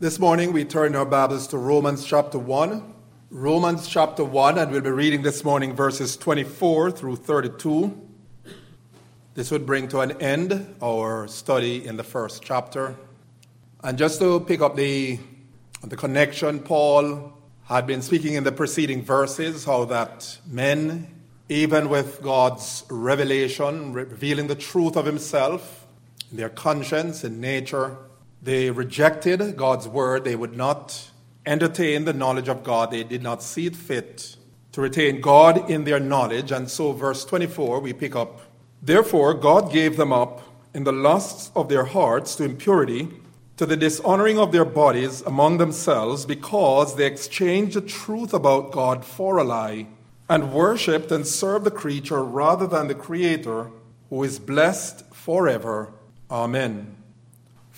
This morning we turn our Bibles to Romans chapter 1. Romans chapter 1, and we'll be reading this morning verses 24 through 32. This would bring to an end our study in the first chapter. And just to pick up the, the connection, Paul had been speaking in the preceding verses how that men, even with God's revelation, revealing the truth of himself, their conscience and nature, they rejected God's word. They would not entertain the knowledge of God. They did not see it fit to retain God in their knowledge. And so, verse 24, we pick up Therefore, God gave them up in the lusts of their hearts to impurity to the dishonoring of their bodies among themselves because they exchanged the truth about God for a lie and worshipped and served the creature rather than the Creator, who is blessed forever. Amen.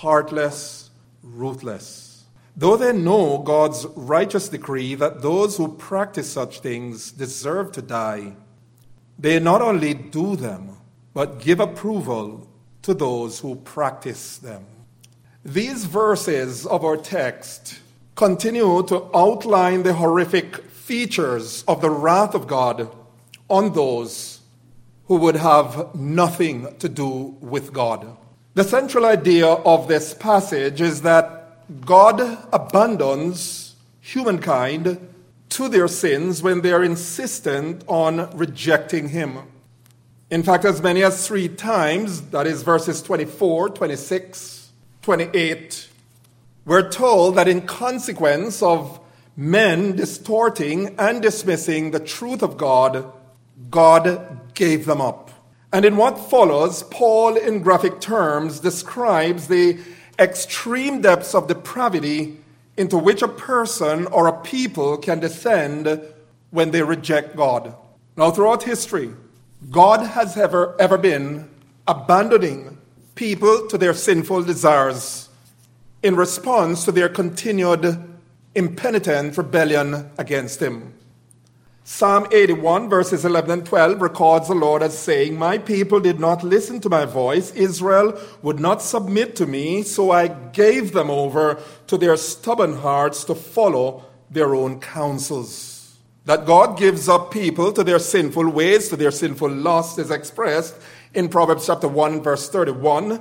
heartless, ruthless. Though they know God's righteous decree that those who practice such things deserve to die, they not only do them, but give approval to those who practice them. These verses of our text continue to outline the horrific features of the wrath of God on those who would have nothing to do with God. The central idea of this passage is that God abandons humankind to their sins when they are insistent on rejecting Him. In fact, as many as three times, that is verses 24, 26, 28, we're told that in consequence of men distorting and dismissing the truth of God, God gave them up. And in what follows, Paul, in graphic terms, describes the extreme depths of depravity into which a person or a people can descend when they reject God. Now, throughout history, God has ever, ever been abandoning people to their sinful desires in response to their continued impenitent rebellion against Him. Psalm 81, verses 11 and 12, records the Lord as saying, My people did not listen to my voice. Israel would not submit to me, so I gave them over to their stubborn hearts to follow their own counsels. That God gives up people to their sinful ways, to their sinful lusts, is expressed in Proverbs chapter 1, verse 31,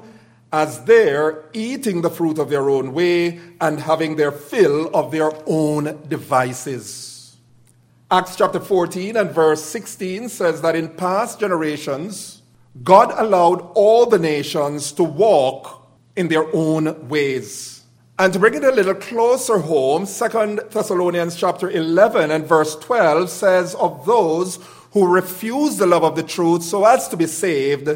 as they're eating the fruit of their own way and having their fill of their own devices. Acts chapter 14 and verse 16 says that in past generations, God allowed all the nations to walk in their own ways. And to bring it a little closer home, 2 Thessalonians chapter 11 and verse 12 says of those who refuse the love of the truth so as to be saved,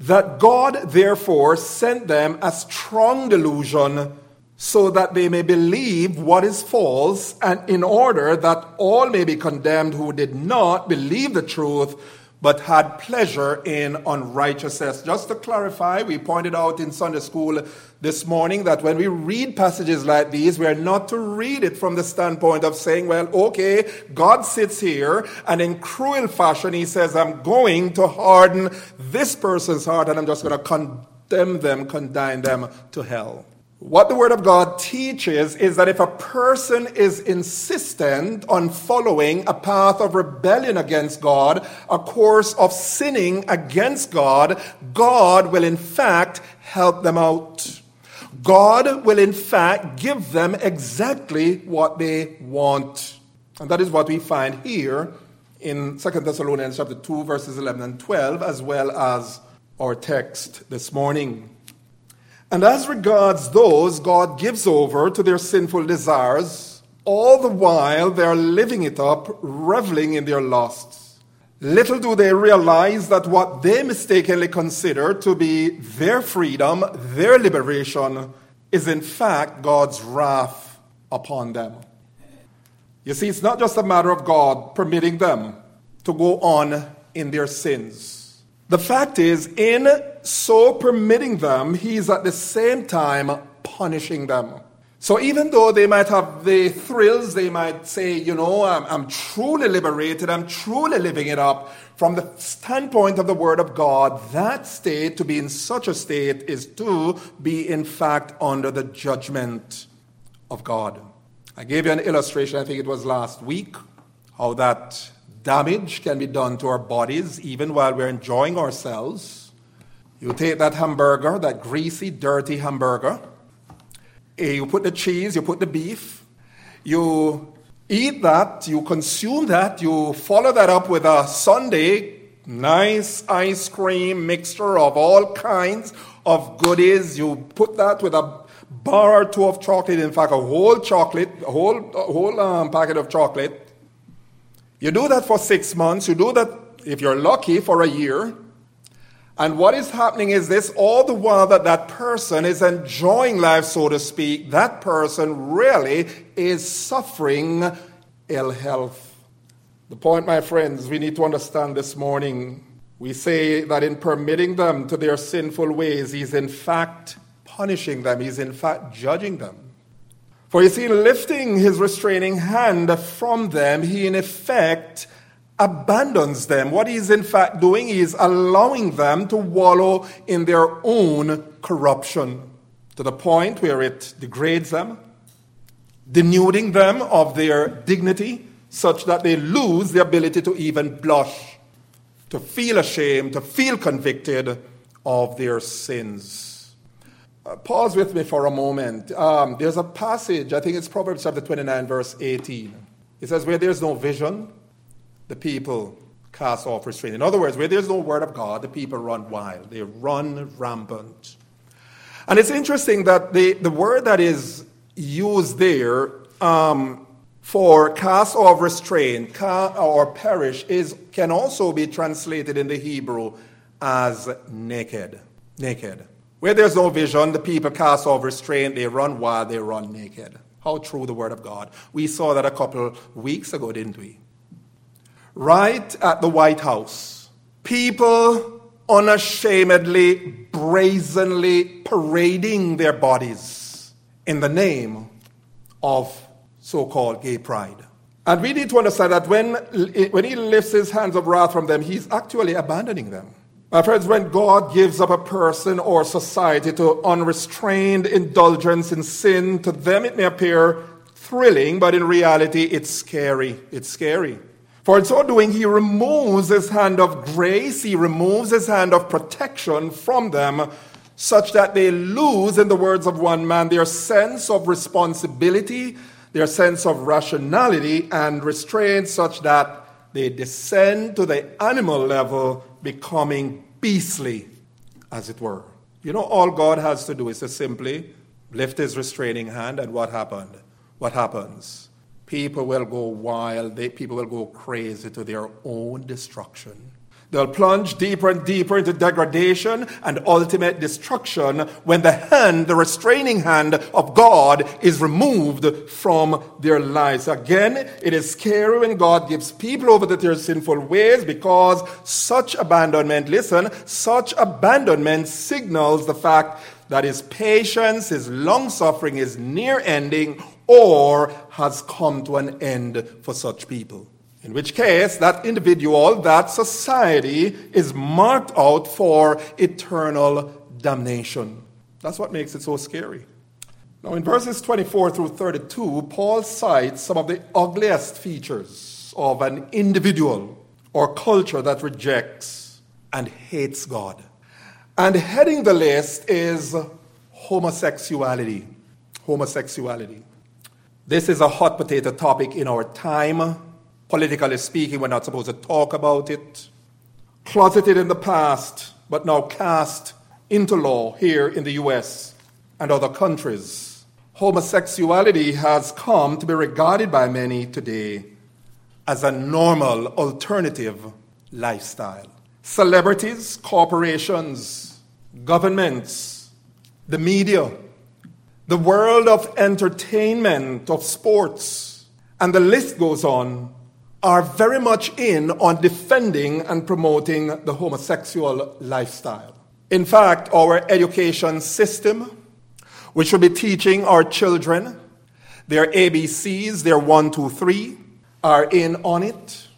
that God therefore sent them a strong delusion so that they may believe what is false, and in order that all may be condemned who did not believe the truth but had pleasure in unrighteousness. Just to clarify, we pointed out in Sunday school this morning that when we read passages like these, we are not to read it from the standpoint of saying, well, okay, God sits here and in cruel fashion he says, I'm going to harden this person's heart and I'm just going to condemn them, condemn them to hell. What the Word of God teaches is that if a person is insistent on following a path of rebellion against God, a course of sinning against God, God will in fact help them out. God will in fact give them exactly what they want. And that is what we find here in 2 Thessalonians chapter 2 verses 11 and 12 as well as our text this morning. And as regards those God gives over to their sinful desires, all the while they are living it up, reveling in their lusts. Little do they realize that what they mistakenly consider to be their freedom, their liberation, is in fact God's wrath upon them. You see, it's not just a matter of God permitting them to go on in their sins. The fact is, in so permitting them, He's at the same time punishing them. So even though they might have the thrills, they might say, you know, I'm, I'm, truly liberated, I'm truly living it up. From the standpoint of the Word of God, that state, to be in such a state, is to be in fact under the judgment of God. I gave you an illustration, I think it was last week, how that damage can be done to our bodies even while we're enjoying ourselves. You take that hamburger, that greasy, dirty hamburger, eh, you put the cheese, you put the beef, you eat that, you consume that, you follow that up with a sundae, nice ice cream mixture of all kinds of goodies. You put that with a bar or two of chocolate, in fact, a whole chocolate, a whole, a whole um, packet of chocolate. You do that for six months, you do that, if you're lucky, for a year. And what is happening is this all the while that that person is enjoying life, so to speak, that person really is suffering ill health. The point, my friends, we need to understand this morning we say that in permitting them to their sinful ways, he's in fact punishing them, he's in fact judging them. For you see, lifting his restraining hand from them, he in effect abandons them. What he's in fact doing is allowing them to wallow in their own corruption to the point where it degrades them, denuding them of their dignity, such that they lose the ability to even blush, to feel ashamed, to feel convicted of their sins. Uh, pause with me for a moment. Um, there's a passage, I think it's Proverbs chapter 29, verse 18. It says, Where there's no vision, the people cast off restraint. In other words, where there's no word of God, the people run wild, they run rampant. And it's interesting that the, the word that is used there um, for cast off restraint or perish is, can also be translated in the Hebrew as naked. Naked. Where there's no vision, the people cast off restraint, they run wild, they run naked. How true the word of God. We saw that a couple weeks ago, didn't we? Right at the White House, people unashamedly, brazenly parading their bodies in the name of so called gay pride. And we need to understand that when, when he lifts his hands of wrath from them, he's actually abandoning them. My friends, when God gives up a person or society to unrestrained indulgence in sin, to them it may appear thrilling, but in reality it's scary. It's scary. For in so doing, he removes his hand of grace, he removes his hand of protection from them, such that they lose, in the words of one man, their sense of responsibility, their sense of rationality and restraint, such that they descend to the animal level, becoming beastly, as it were. You know, all God has to do is to simply lift his restraining hand, and what happened? What happens? People will go wild, they, people will go crazy to their own destruction. They'll plunge deeper and deeper into degradation and ultimate destruction when the hand, the restraining hand of God is removed from their lives. Again, it is scary when God gives people over to their sinful ways because such abandonment, listen, such abandonment signals the fact that his patience, his long suffering is near ending or has come to an end for such people. In which case, that individual, that society is marked out for eternal damnation. That's what makes it so scary. Now, in verses 24 through 32, Paul cites some of the ugliest features of an individual or culture that rejects and hates God. And heading the list is homosexuality. Homosexuality. This is a hot potato topic in our time. Politically speaking, we're not supposed to talk about it. Closeted in the past, but now cast into law here in the US and other countries. Homosexuality has come to be regarded by many today as a normal alternative lifestyle. Celebrities, corporations, governments, the media, the world of entertainment, of sports, and the list goes on, are very much in on defending and promoting the homosexual lifestyle. In fact, our education system, which should be teaching our children their ABCs, their one, two, three, are in on it.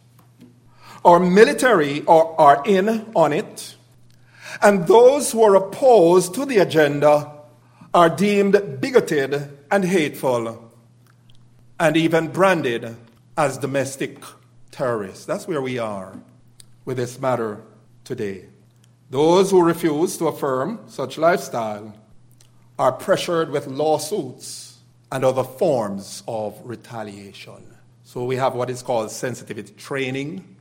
Our military are, are in on it. And those who are opposed to the agenda are deemed bigoted and hateful and even branded as domestic terrorists. That's where we are with this matter today. Those who refuse to affirm such lifestyle are pressured with lawsuits and other forms of retaliation. So we have what is called sensitivity training.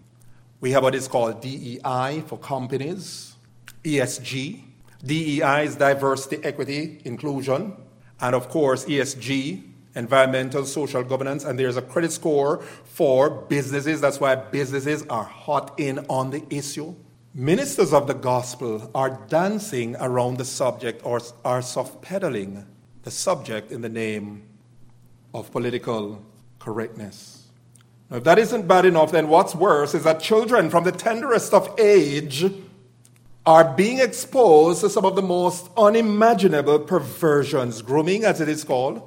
We have what is called DEI for companies, ESG. DEI is diversity, equity, inclusion. And of course, ESG, environmental, social governance. And there's a credit score for businesses. That's why businesses are hot in on the issue. Ministers of the gospel are dancing around the subject or are soft pedaling the subject in the name of political correctness. Now, if that isn't bad enough, then what's worse is that children from the tenderest of age are being exposed to some of the most unimaginable perversions, grooming as it is called,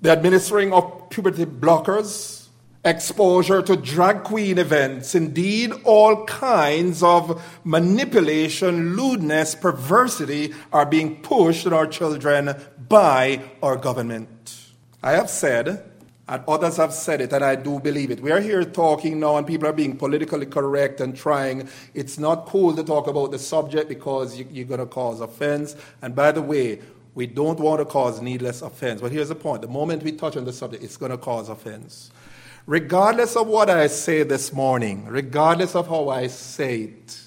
the administering of puberty blockers, exposure to drag queen events, indeed, all kinds of manipulation, lewdness, perversity are being pushed on our children by our government. I have said and others have said it, and I do believe it. We are here talking now, and people are being politically correct and trying. It's not cool to talk about the subject because you, you're going to cause offense. And by the way, we don't want to cause needless offense. But here's the point the moment we touch on the subject, it's going to cause offense. Regardless of what I say this morning, regardless of how I say it,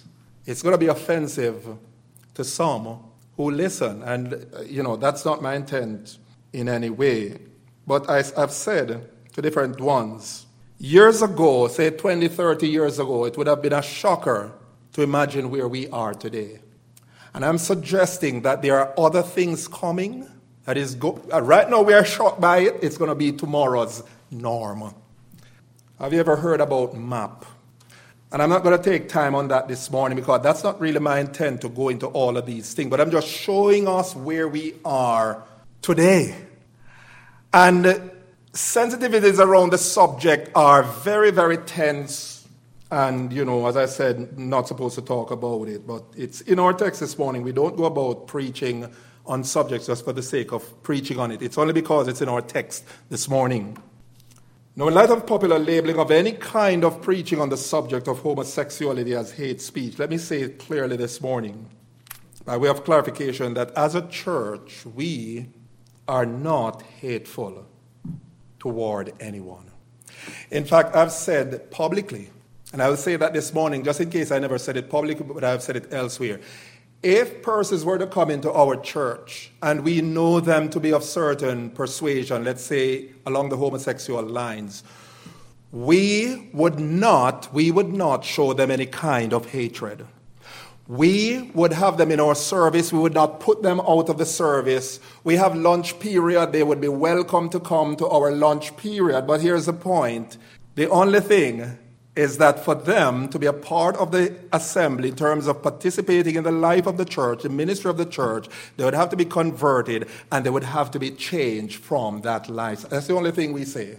it's going to be offensive to some who listen. And, you know, that's not my intent in any way. But as I've said to different ones, years ago, say 20, 30 years ago, it would have been a shocker to imagine where we are today. And I'm suggesting that there are other things coming that is go- uh, right now we are shocked by it, it's going to be tomorrow's norm. Have you ever heard about MAP? And I'm not going to take time on that this morning because that's not really my intent to go into all of these things, but I'm just showing us where we are today. And uh, sensitivities around the subject are very, very tense. And, you know, as I said, not supposed to talk about it. But it's in our text this morning. We don't go about preaching on subjects just for the sake of preaching on it. It's only because it's in our text this morning. Now, in light of popular labeling of any kind of preaching on the subject of homosexuality as hate speech, let me say it clearly this morning, by way of clarification, that as a church, we are not hateful toward anyone. In fact, I've said publicly, and I will say that this morning, just in case I never said it publicly, but I've said it elsewhere. If persons were to come into our church and we know them to be of certain persuasion, let's say along the homosexual lines, we would not, we would not show them any kind of hatred we would have them in our service. We would not put them out of the service. We have lunch period. They would be welcome to come to our lunch period. But here's the point the only thing is that for them to be a part of the assembly in terms of participating in the life of the church, the ministry of the church, they would have to be converted and they would have to be changed from that life. That's the only thing we say.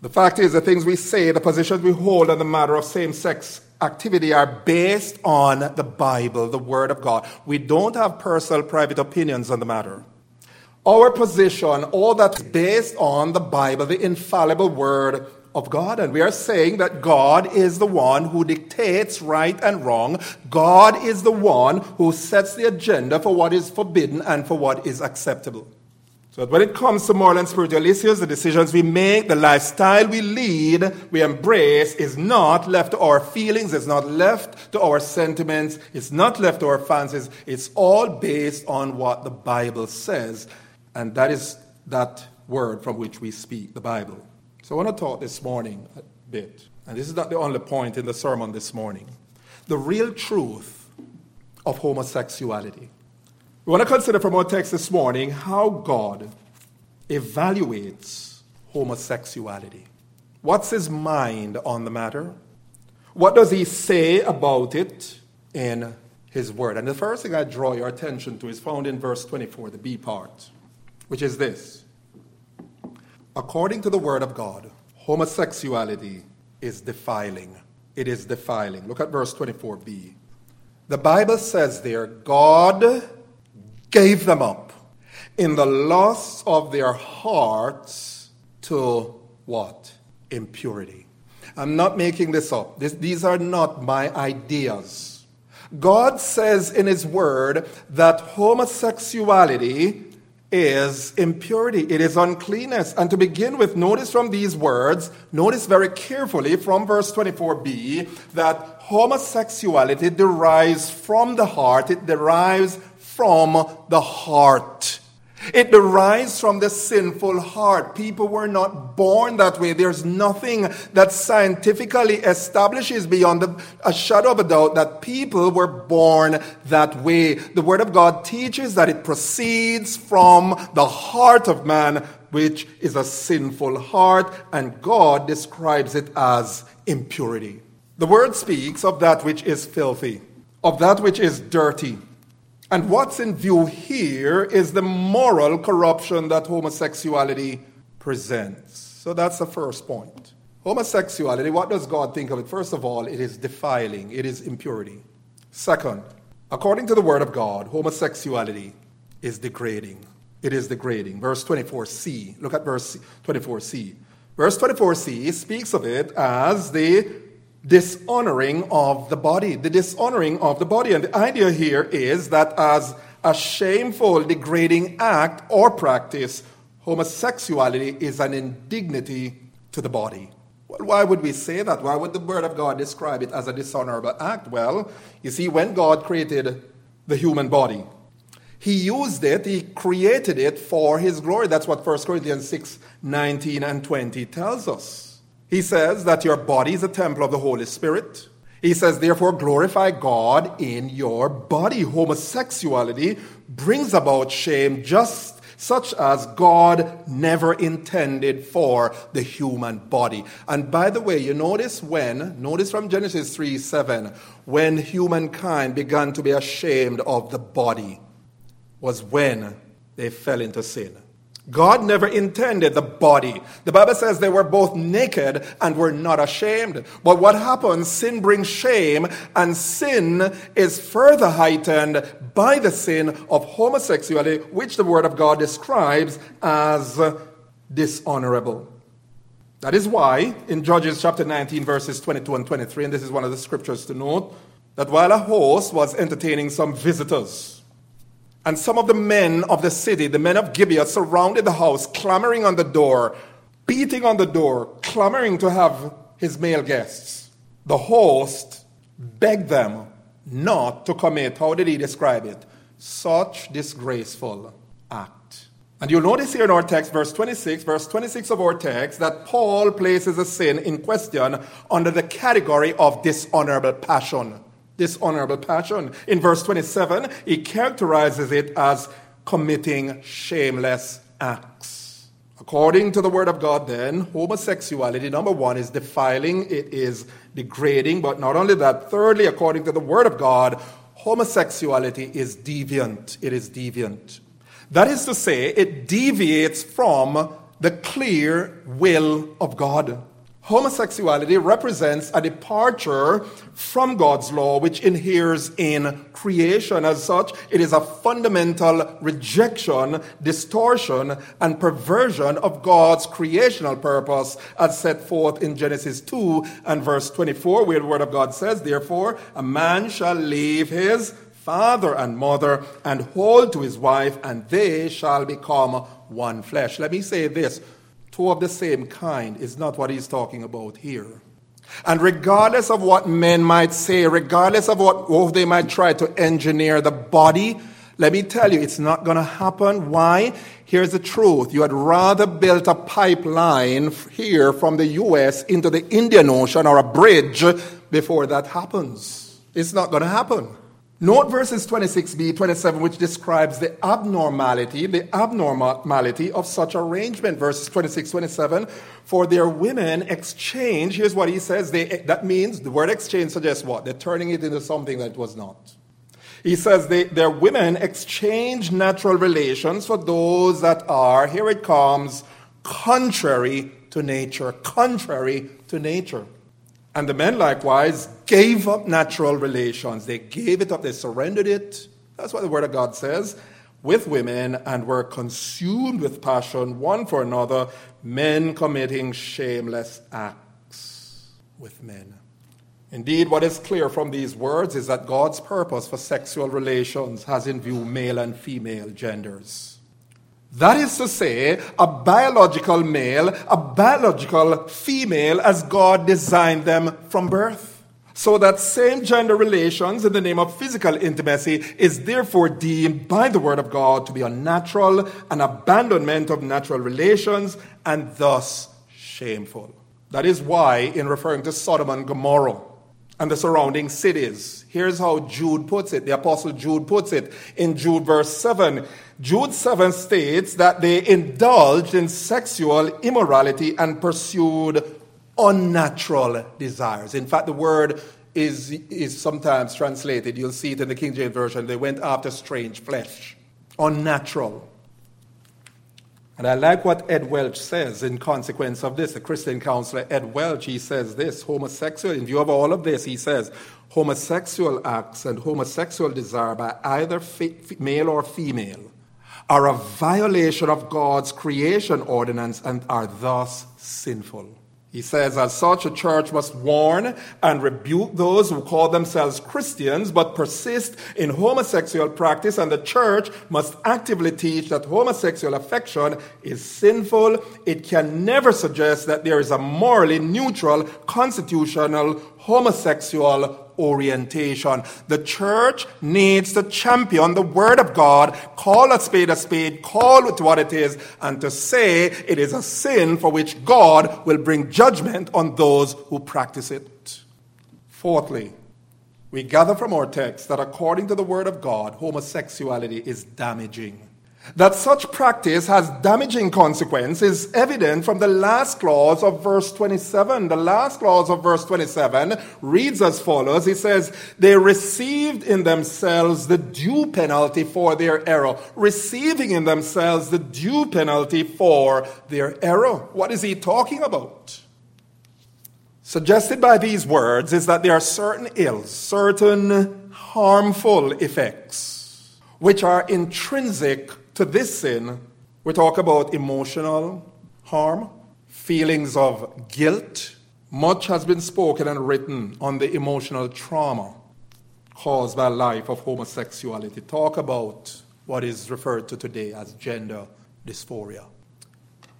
The fact is, the things we say, the positions we hold on the matter of same sex activity are based on the Bible, the Word of God. We don't have personal, private opinions on the matter. Our position, all that's based on the Bible, the infallible Word of God. And we are saying that God is the one who dictates right and wrong. God is the one who sets the agenda for what is forbidden and for what is acceptable. So when it comes to moral and spiritual issues, the decisions we make, the lifestyle we lead, we embrace, is not left to our feelings, it's not left to our sentiments, it's not left to our fancies. It's all based on what the Bible says. And that is that word from which we speak, the Bible. So I want to talk this morning a bit, and this is not the only point in the sermon this morning. The real truth of homosexuality. We want to consider from our text this morning how God evaluates homosexuality. What's his mind on the matter? What does he say about it in his word? And the first thing I draw your attention to is found in verse 24, the B part, which is this According to the word of God, homosexuality is defiling. It is defiling. Look at verse 24b. The Bible says there, God gave them up in the loss of their hearts to what? Impurity. I'm not making this up. This, these are not my ideas. God says in His Word that homosexuality is impurity, it is uncleanness. And to begin with, notice from these words, notice very carefully from verse 24b that homosexuality derives from the heart, it derives from the heart. It derives from the sinful heart. People were not born that way. There's nothing that scientifically establishes beyond a shadow of a doubt that people were born that way. The Word of God teaches that it proceeds from the heart of man, which is a sinful heart, and God describes it as impurity. The Word speaks of that which is filthy, of that which is dirty and what's in view here is the moral corruption that homosexuality presents. So that's the first point. Homosexuality, what does God think of it? First of all, it is defiling, it is impurity. Second, according to the Word of God, homosexuality is degrading. It is degrading. Verse 24c, look at verse 24c. Verse 24c speaks of it as the dishonoring of the body, the dishonoring of the body. And the idea here is that as a shameful, degrading act or practice, homosexuality is an indignity to the body. Well, why would we say that? Why would the Word of God describe it as a dishonorable act? Well, you see, when God created the human body, He used it, He created it for His glory. That's what 1 Corinthians 6 19 and 20 tells us. He says that your body is a temple of the Holy Spirit. He says, therefore, glorify God in your body. Homosexuality brings about shame just such as God never intended for the human body. And by the way, you notice when, notice from Genesis 3 7, when humankind began to be ashamed of the body, was when they fell into sin. God never intended the body. The Bible says they were both naked and were not ashamed. But what happens? Sin brings shame, and sin is further heightened by the sin of homosexuality, which the Word of God describes as dishonorable. That is why in Judges chapter 19, verses 22 and 23, and this is one of the scriptures to note, that while a host was entertaining some visitors, and some of the men of the city, the men of Gibeah, surrounded the house, clamoring on the door, beating on the door, clamoring to have his male guests. The host begged them not to commit, how did he describe it? Such disgraceful act. And you'll notice here in our text, verse 26, verse 26 of our text, that Paul places a sin in question under the category of dishonorable passion dishonorable passion. In verse 27, he characterizes it as committing shameless acts. According to the Word of God, then, homosexuality, number one, is defiling, it is degrading, but not only that, thirdly, according to the Word of God, homosexuality is deviant. It is deviant. That is to say, it deviates from the clear will of God. Homosexuality represents a departure from God's law, which inheres in creation. As such, it is a fundamental rejection, distortion, and perversion of God's creational purpose as set forth in Genesis 2 and verse 24, where the Word of God says, Therefore, a man shall leave his father and mother and hold to his wife, and they shall become one flesh. Let me say this two of the same kind is not what he's talking about here. And regardless of what men might say, regardless of what, what they might try to engineer the body, let me tell you, it's not going to happen. Why? Here's the truth. You had rather built a pipeline here from the U.S. into the Indian Ocean or a bridge before that happens. It's not going to happen. Note verses 26b, 27, which describes the abnormality, the abnormality of such arrangement. Verses 26, 27, for their women exchange. Here's what he says. They, that means the word exchange suggests what? They're turning it into something that was not. He says they, their women exchange natural relations for those that are, here it comes, contrary to nature. Contrary to nature. And the men likewise gave up natural relations. They gave it up, they surrendered it. That's what the Word of God says. With women and were consumed with passion one for another, men committing shameless acts with men. Indeed, what is clear from these words is that God's purpose for sexual relations has in view male and female genders. That is to say, a biological male, a biological female, as God designed them from birth. So that same gender relations in the name of physical intimacy is therefore deemed by the Word of God to be unnatural, an abandonment of natural relations, and thus shameful. That is why, in referring to Sodom and Gomorrah and the surrounding cities, here's how Jude puts it. The Apostle Jude puts it in Jude verse 7. Jude 7 states that they indulged in sexual immorality and pursued unnatural desires. In fact, the word is, is sometimes translated, you'll see it in the King James Version, they went after strange flesh, unnatural. And I like what Ed Welch says in consequence of this. The Christian counselor Ed Welch, he says this homosexual, in view of all of this, he says homosexual acts and homosexual desire by either male or female are a violation of God's creation ordinance and are thus sinful. He says, as such, a church must warn and rebuke those who call themselves Christians but persist in homosexual practice, and the church must actively teach that homosexual affection is sinful. It can never suggest that there is a morally neutral, constitutional homosexual orientation. The church needs to champion the Word of God, call a spade a spade, call it what it is, and to say it is a sin for which God will bring judgment on those who practice it. Fourthly, we gather from our text that according to the Word of God, homosexuality is damaging. That such practice has damaging consequences is evident from the last clause of verse 27. The last clause of verse 27 reads as follows. He says, They received in themselves the due penalty for their error. Receiving in themselves the due penalty for their error. What is he talking about? Suggested by these words is that there are certain ills, certain harmful effects, which are intrinsic to this sin, we talk about emotional harm, feelings of guilt. Much has been spoken and written on the emotional trauma caused by life of homosexuality. Talk about what is referred to today as gender dysphoria.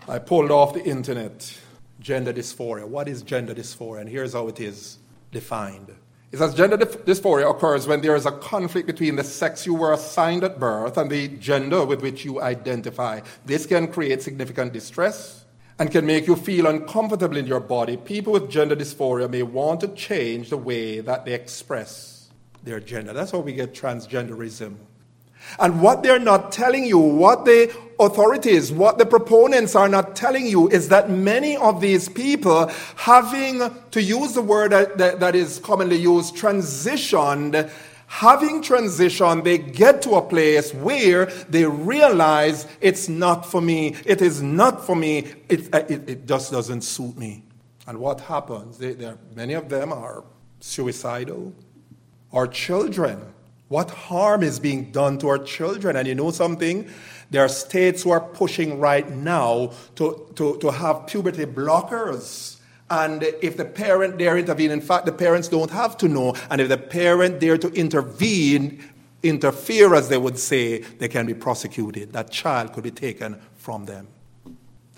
I pulled off the internet gender dysphoria. What is gender dysphoria? And here's how it is defined it says gender dysphoria occurs when there is a conflict between the sex you were assigned at birth and the gender with which you identify. This can create significant distress and can make you feel uncomfortable in your body. People with gender dysphoria may want to change the way that they express their gender. That's how we get transgenderism. And what they're not telling you, what the authorities, what the proponents are not telling you is that many of these people, having, to use the word that, that, that is commonly used, transitioned, having transitioned, they get to a place where they realize it's not for me. It is not for me. It, uh, it, it just doesn't suit me. And what happens? They, many of them are suicidal. Our children, what harm is being done to our children? And you know something? There are states who are pushing right now to, to, to have puberty blockers. And if the parent dare intervene, in fact, the parents don't have to know. And if the parent dare to intervene, interfere, as they would say, they can be prosecuted. That child could be taken from them.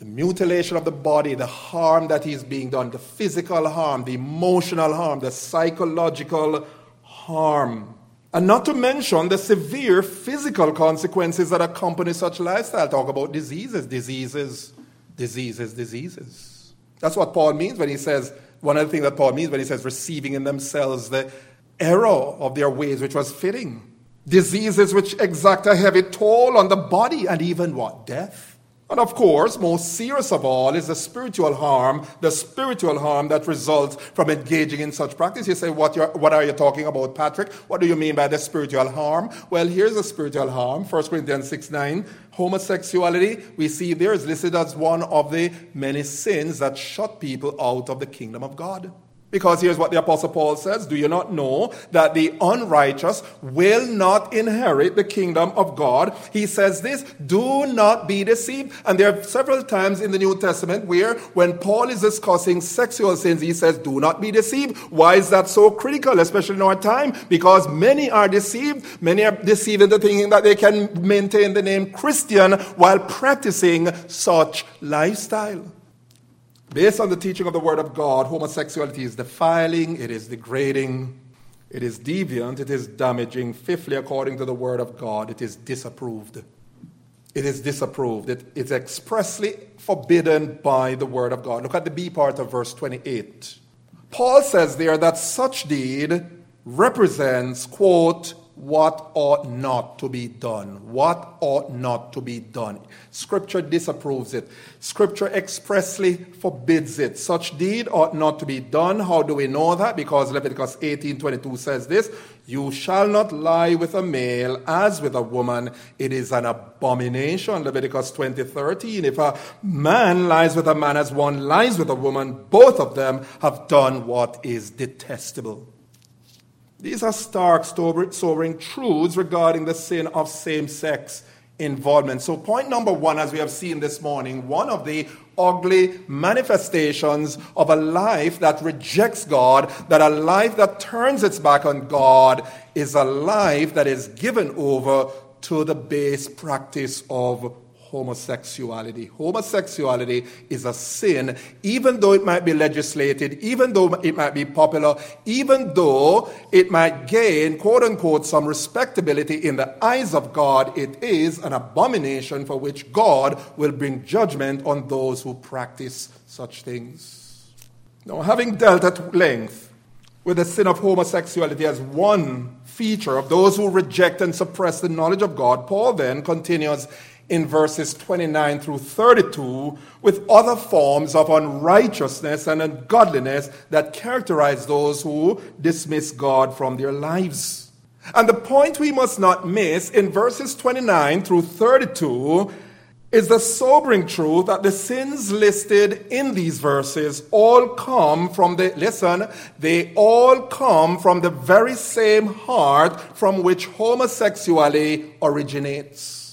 The mutilation of the body, the harm that is being done, the physical harm, the emotional harm, the psychological harm. And not to mention the severe physical consequences that accompany such lifestyle. Talk about diseases, diseases, diseases, diseases. That's what Paul means when he says, one of the things that Paul means when he says, receiving in themselves the error of their ways, which was fitting. Diseases which exact a heavy toll on the body and even what? Death. And of course, most serious of all is the spiritual harm, the spiritual harm that results from engaging in such practice. You say, what, what are you talking about, Patrick? What do you mean by the spiritual harm? Well, here's the spiritual harm 1 Corinthians 6 9. Homosexuality, we see there is listed as one of the many sins that shut people out of the kingdom of God. Because here's what the Apostle Paul says Do you not know that the unrighteous will not inherit the kingdom of God? He says this Do not be deceived. And there are several times in the New Testament where, when Paul is discussing sexual sins, he says, Do not be deceived. Why is that so critical, especially in our time? Because many are deceived. Many are deceived into thinking that they can maintain the name Christian while practicing such lifestyle. Based on the teaching of the Word of God, homosexuality is defiling, it is degrading, it is deviant, it is damaging. Fifthly, according to the Word of God, it is disapproved. It is disapproved. It is expressly forbidden by the Word of God. Look at the B part of verse 28. Paul says there that such deed represents, quote, what ought not to be done. What ought not to be done. Scripture disapproves it. Scripture expressly forbids it. Such deed ought not to be done. How do we know that? Because Leviticus 18:22 says this, you shall not lie with a male as with a woman. It is an abomination. Leviticus 20:13. If a man lies with a man as one lies with a woman, both of them have done what is detestable. These are stark, sobering truths regarding the sin of same sex involvement. So, point number one, as we have seen this morning, one of the ugly manifestations of a life that rejects God, that a life that turns its back on God, is a life that is given over to the base practice of homosexuality. Homosexuality is a sin, even though it might be legislated, even though it might be popular, even though it might gain, quote unquote, some respectability in the eyes of God, it is an abomination for which God will bring judgment on those who practice such things. Now, having dealt at length with the sin of homosexuality as one feature of those who reject and suppress the knowledge of God, Paul then continues in verses 29 through 32 with other forms of unrighteousness and ungodliness that characterize those who dismiss God from their lives. And the point we must not miss in verses 29 through 32 is the sobering truth that the sins listed in these verses all come from the, listen, they all come from the very same heart from which homosexuality originates.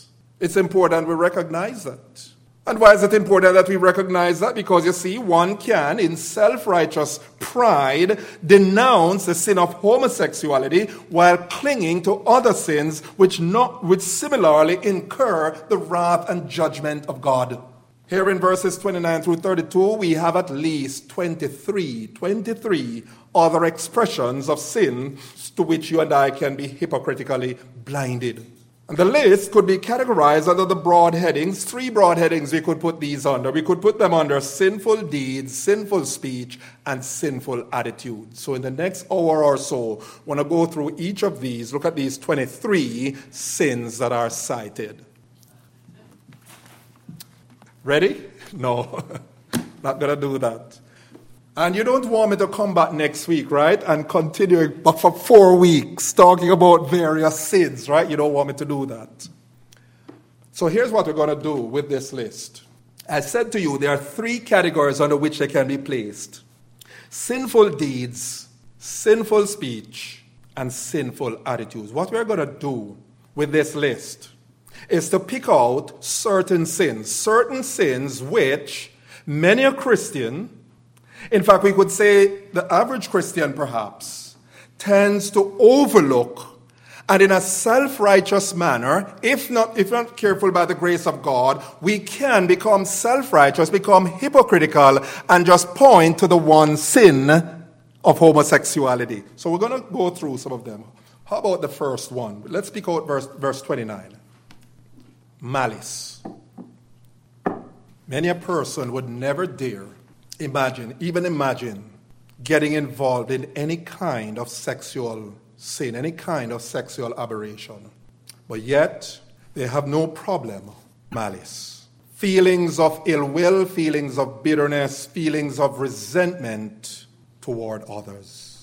It's important we recognize that. And why is it important that we recognize that? Because you see, one can, in self righteous pride, denounce the sin of homosexuality while clinging to other sins which, not, which similarly incur the wrath and judgment of God. Here in verses 29 through 32, we have at least 23, 23 other expressions of sin to which you and I can be hypocritically blinded. And the list could be categorized under the broad headings. Three broad headings we could put these under. We could put them under sinful deeds, sinful speech, and sinful attitudes. So in the next hour or so, I want to go through each of these, look at these 23 sins that are cited. Ready? No, not going to do that. And you don't want me to come back next week, right? And continue but for four weeks talking about various sins, right? You don't want me to do that. So here's what we're going to do with this list. I said to you, there are three categories under which they can be placed sinful deeds, sinful speech, and sinful attitudes. What we're going to do with this list is to pick out certain sins, certain sins which many a Christian, in fact, we could say the average Christian perhaps, tends to overlook and in a self-righteous manner, if not, if not careful by the grace of God, we can become self-righteous, become hypocritical, and just point to the one sin of homosexuality. So we're going to go through some of them. How about the first one? Let's pick out verse, verse 29. Malice. Many a person would never dare imagine, even imagine, getting involved in any kind of sexual sin, any kind of sexual aberration. But yet, they have no problem, malice. Feelings of ill will, feelings of bitterness, feelings of resentment toward others.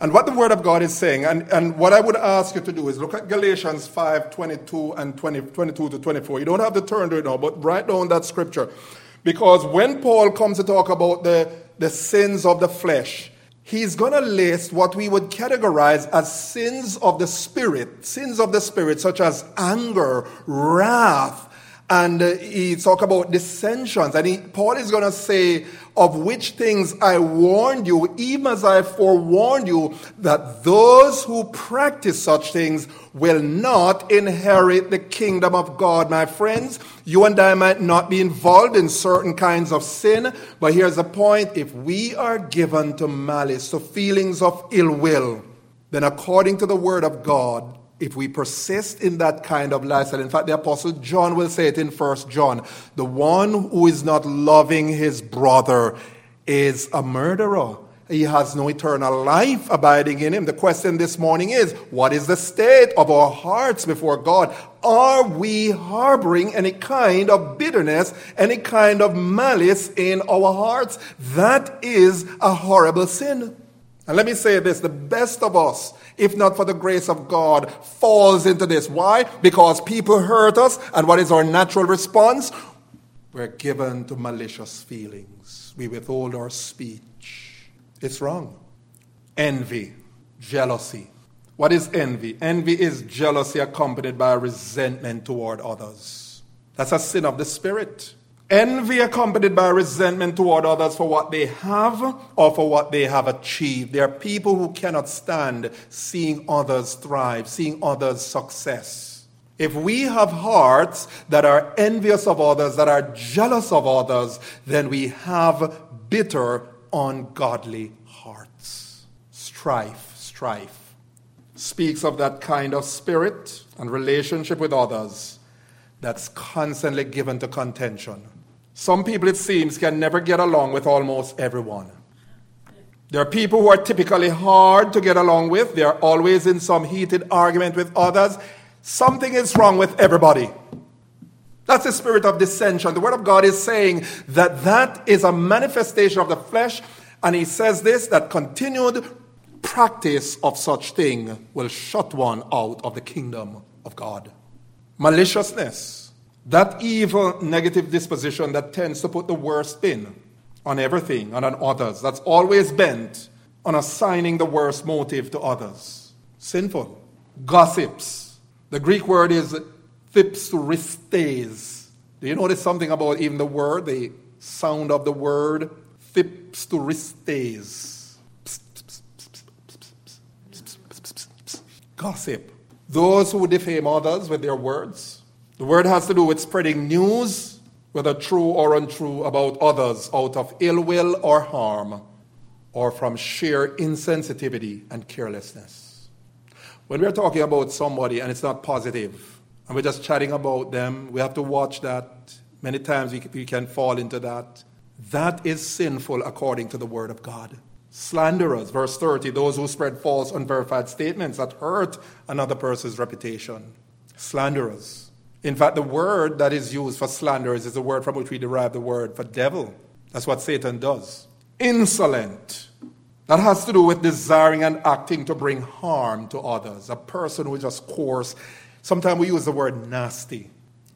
And what the Word of God is saying, and, and what I would ask you to do is look at Galatians 5 22 and 20, 22 to 24. You don't have to turn to it now, but write down that scripture. Because when Paul comes to talk about the, the sins of the flesh, he's going to list what we would categorize as sins of the spirit, sins of the spirit, such as anger, wrath, and uh, he talk about dissensions. And he, Paul is going to say, of which things I warned you, even as I forewarned you, that those who practice such things will not inherit the kingdom of God. My friends, you and I might not be involved in certain kinds of sin, but here's the point. If we are given to malice, to feelings of ill will, then according to the word of God, if we persist in that kind of lifestyle, in fact, the Apostle John will say it in First John the one who is not loving his brother is a murderer. He has no eternal life abiding in him. The question this morning is what is the state of our hearts before God? Are we harboring any kind of bitterness, any kind of malice in our hearts? That is a horrible sin. And let me say this the best of us if not for the grace of God, falls into this. Why? Because people hurt us, and what is our natural response? We're given to malicious feelings. We withhold our speech. It's wrong. Envy, jealousy. What is envy? Envy is jealousy accompanied by resentment toward others. That's a sin of the spirit. Envy accompanied by resentment toward others for what they have or for what they have achieved. There are people who cannot stand seeing others thrive, seeing others success. If we have hearts that are envious of others, that are jealous of others, then we have bitter, ungodly hearts. Strife, strife speaks of that kind of spirit and relationship with others that's constantly given to contention. Some people, it seems, can never get along with almost everyone. There are people who are typically hard to get along with. They are always in some heated argument with others. Something is wrong with everybody. That's the spirit of dissension. The Word of God is saying that that is a manifestation of the flesh. And He says this that continued practice of such thing will shut one out of the kingdom of God. Maliciousness that evil, negative disposition that tends to put the worst spin on everything and on others, that's always bent on assigning the worst motive to others. Sinful. Gossips. The Greek word is thipsuristes. Do you notice something about even the word, the sound of the word? Thipsuristes. Gossip. Those who defame others with their words the word has to do with spreading news, whether true or untrue, about others out of ill will or harm, or from sheer insensitivity and carelessness. When we're talking about somebody and it's not positive, and we're just chatting about them, we have to watch that. Many times we, can fall into that. That is sinful according to the Word of God. Slanderers, verse 30, those who spread false, unverified statements that hurt another person's reputation. Slanderers in fact, the word that is used for slanders is the word from which we derive the word for devil. That's what Satan does. Insolent. That has to do with desiring and acting to bring harm to others. A person who is just coarse. Sometimes we use the word nasty.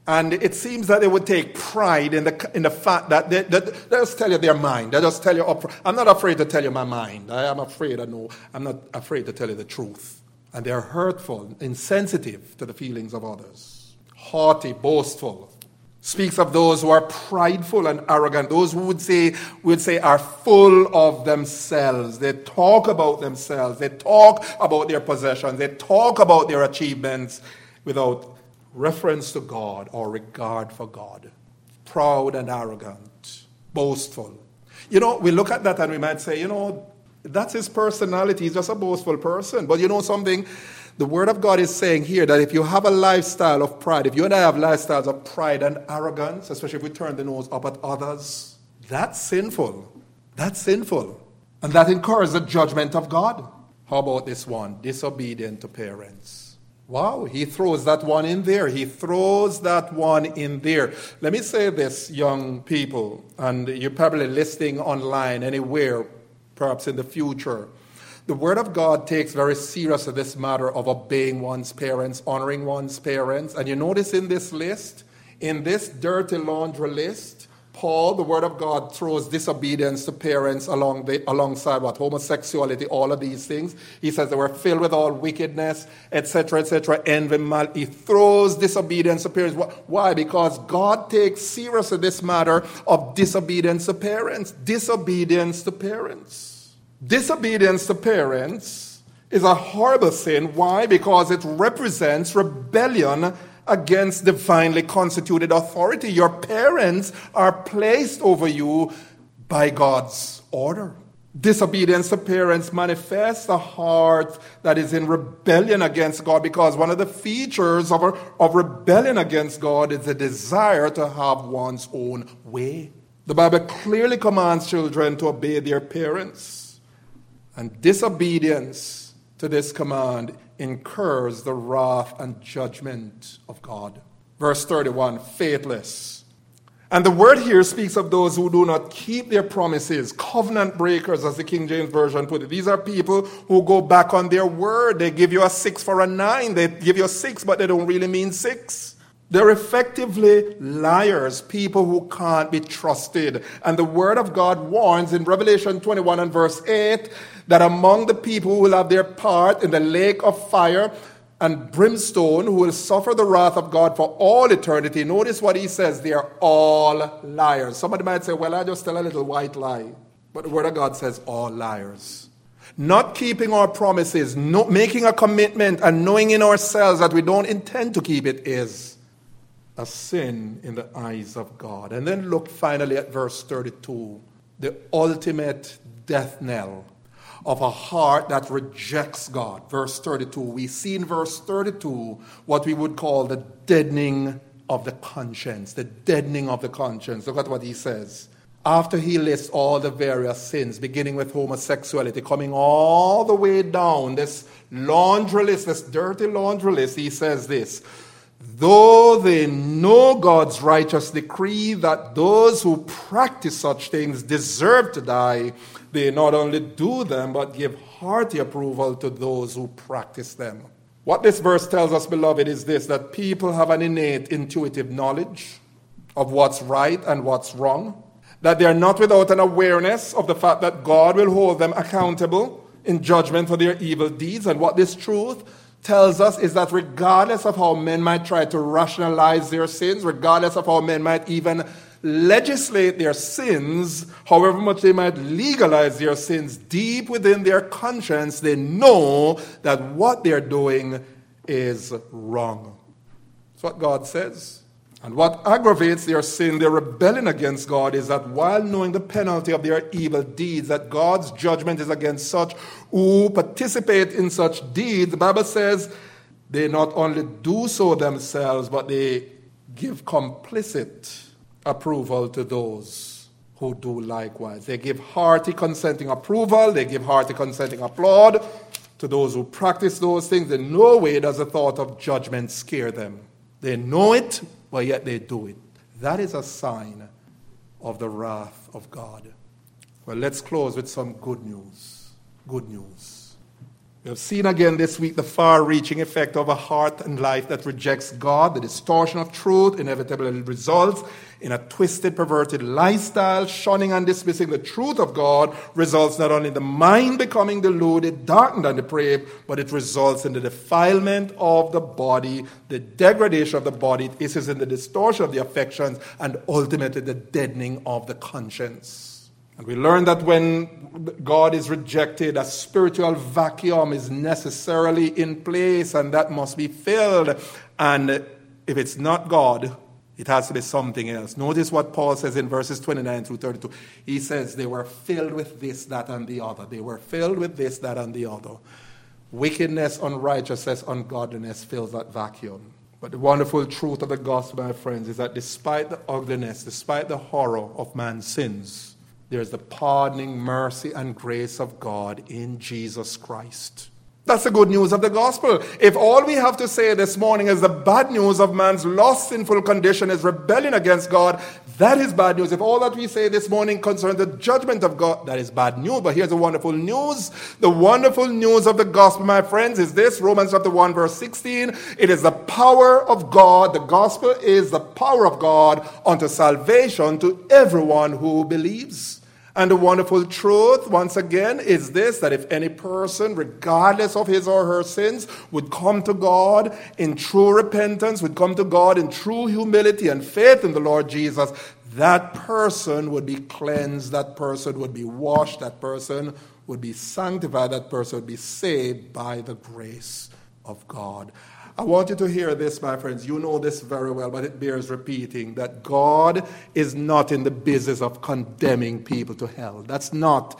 And it seems that they would take pride in the, in the fact that they, they, they just tell you their mind. They just tell you, I'm not afraid to tell you my mind. I am afraid, I know, I'm not afraid to tell you the truth. And they're hurtful, insensitive to the feelings of others, haughty, boastful. Speaks of those who are prideful and arrogant, those who would say, would say are full of themselves. They talk about themselves. They talk about their possessions. They talk about their achievements without reference to God or regard for God. Proud and arrogant, boastful. You know, we look at that and we might say, you know, that's his personality. He's just a boastful person. But you know something? The Word of God is saying here that if you have a lifestyle of pride, if you and I have lifestyles of pride and arrogance, especially if we turn the nose up at others, that's sinful. That's sinful. And that incurs the judgment of God. How about this one? Disobedient to parents. Wow, he throws that one in there. He throws that one in there. Let me say this, young people, and you're probably listening online anywhere, perhaps in the future. The Word of God takes very seriously this matter of obeying one's parents, honoring one's parents. And you notice in this list, in this dirty laundry list, Paul, the Word of God, throws disobedience to parents along the, alongside what? Homosexuality, all of these things. He says they were filled with all wickedness, etc., etc., envy, mal. He throws disobedience to parents. Why? Because God takes seriously this matter of disobedience to parents. Disobedience to parents. Disobedience to parents is a horrible sin. Why? Because it represents rebellion against divinely constituted authority. Your parents are placed over you by God's order. Disobedience to parents manifests a heart that is in rebellion against God because one of the features of, a, of rebellion against God is the desire to have one's own way. The Bible clearly commands children to obey their parents, and disobedience to this command incurs the wrath and judgment of God. Verse 31 faithless. And the word here speaks of those who do not keep their promises, covenant breakers, as the King James Version put it. These are people who go back on their word. They give you a six for a nine. They give you a six, but they don't really mean six. They're effectively liars, people who can't be trusted. And the Word of God warns in Revelation 21 and verse 8 that among the people who will have their part in the lake of fire and brimstone, who will suffer the wrath of God for all eternity, notice what he says, they are all liars. Somebody might say, Well, I just tell a little white lie. But the Word of God says, All liars. Not keeping our promises, not making a commitment, and knowing in ourselves that we don't intend to keep it is a sin in the eyes of God. And then look finally at verse 32 the ultimate death knell of a heart that rejects God. Verse 32. We see in verse 32 what we would call the deadening of the conscience. The deadening of the conscience. Look at what he says. After he lists all the various sins, beginning with homosexuality, coming all the way down, this laundry list, this dirty laundry list, he says this though they know God's righteous decree that those who practice such things deserve to die, they not only do them, but give hearty approval to those who practice them. What this verse tells us, beloved, is this that people have an innate intuitive knowledge of what's right and what's wrong, that they are not without an awareness of the fact that God will hold them accountable in judgment for their evil deeds, and what this truth tells us is that regardless of how men might try to rationalize their sins, regardless of how men might even legislate their sins, however much they might legalize their sins, deep within their conscience, they know that what they're doing is wrong. That's what God says. And what aggravates their sin, their rebellion against God, is that while knowing the penalty of their evil deeds, that God's judgment is against such who participate in such deeds, the Bible says they not only do so themselves, but they give complicit approval to those who do likewise. They give hearty consenting approval, they give hearty consenting applaud to those who practice those things. In no way does the thought of judgment scare them. They know it, but yet they do it. That is a sign of the wrath of God. Well, let's close with some good news. Good news. We have seen again this week the far reaching effect of a heart and life that rejects God. The distortion of truth inevitably results in a twisted, perverted lifestyle. Shunning and dismissing the truth of God results not only in the mind becoming deluded, darkened, and depraved, but it results in the defilement of the body, the degradation of the body. This is in the distortion of the affections, and ultimately the deadening of the conscience. And we learn that when God is rejected, a spiritual vacuum is necessarily in place and that must be filled. And if it's not God, it has to be something else. Notice what Paul says in verses 29 through 32. He says they were filled with this, that, and the other. They were filled with this, that, and the other. Wickedness, unrighteousness, ungodliness fills that vacuum. But the wonderful truth of the gospel, my friends, is that despite the ugliness, despite the horror of man's sins, there's the pardoning mercy and grace of God in Jesus Christ. That's the good news of the gospel. If all we have to say this morning is the bad news of man's lost sinful condition is rebellion against God, that is bad news. If all that we say this morning concerns the judgment of God, that is bad news. But here's the wonderful news. The wonderful news of the gospel, my friends, is this Romans chapter 1, verse 16. It is the power of God. The gospel is the power of God unto salvation to everyone who believes. And the wonderful truth, once again, is this that if any person, regardless of his or her sins, would come to God in true repentance, would come to God in true humility and faith in the Lord Jesus, that person would be cleansed, that person would be washed, that person would be sanctified, that person would be saved by the grace of God. I want you to hear this, my friends. You know this very well, but it bears repeating that God is not in the business of condemning people to hell. That's not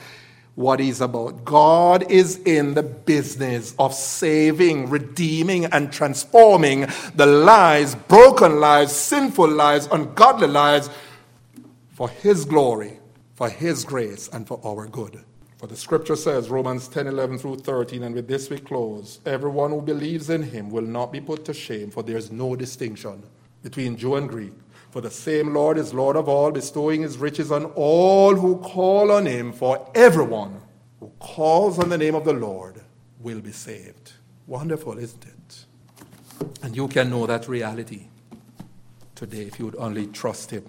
what he's about. God is in the business of saving, redeeming, and transforming the lives, broken lives, sinful lives, ungodly lives for his glory, for his grace, and for our good. For the scripture says, Romans 10 11 through 13, and with this we close everyone who believes in him will not be put to shame, for there is no distinction between Jew and Greek. For the same Lord is Lord of all, bestowing his riches on all who call on him, for everyone who calls on the name of the Lord will be saved. Wonderful, isn't it? And you can know that reality today if you would only trust him.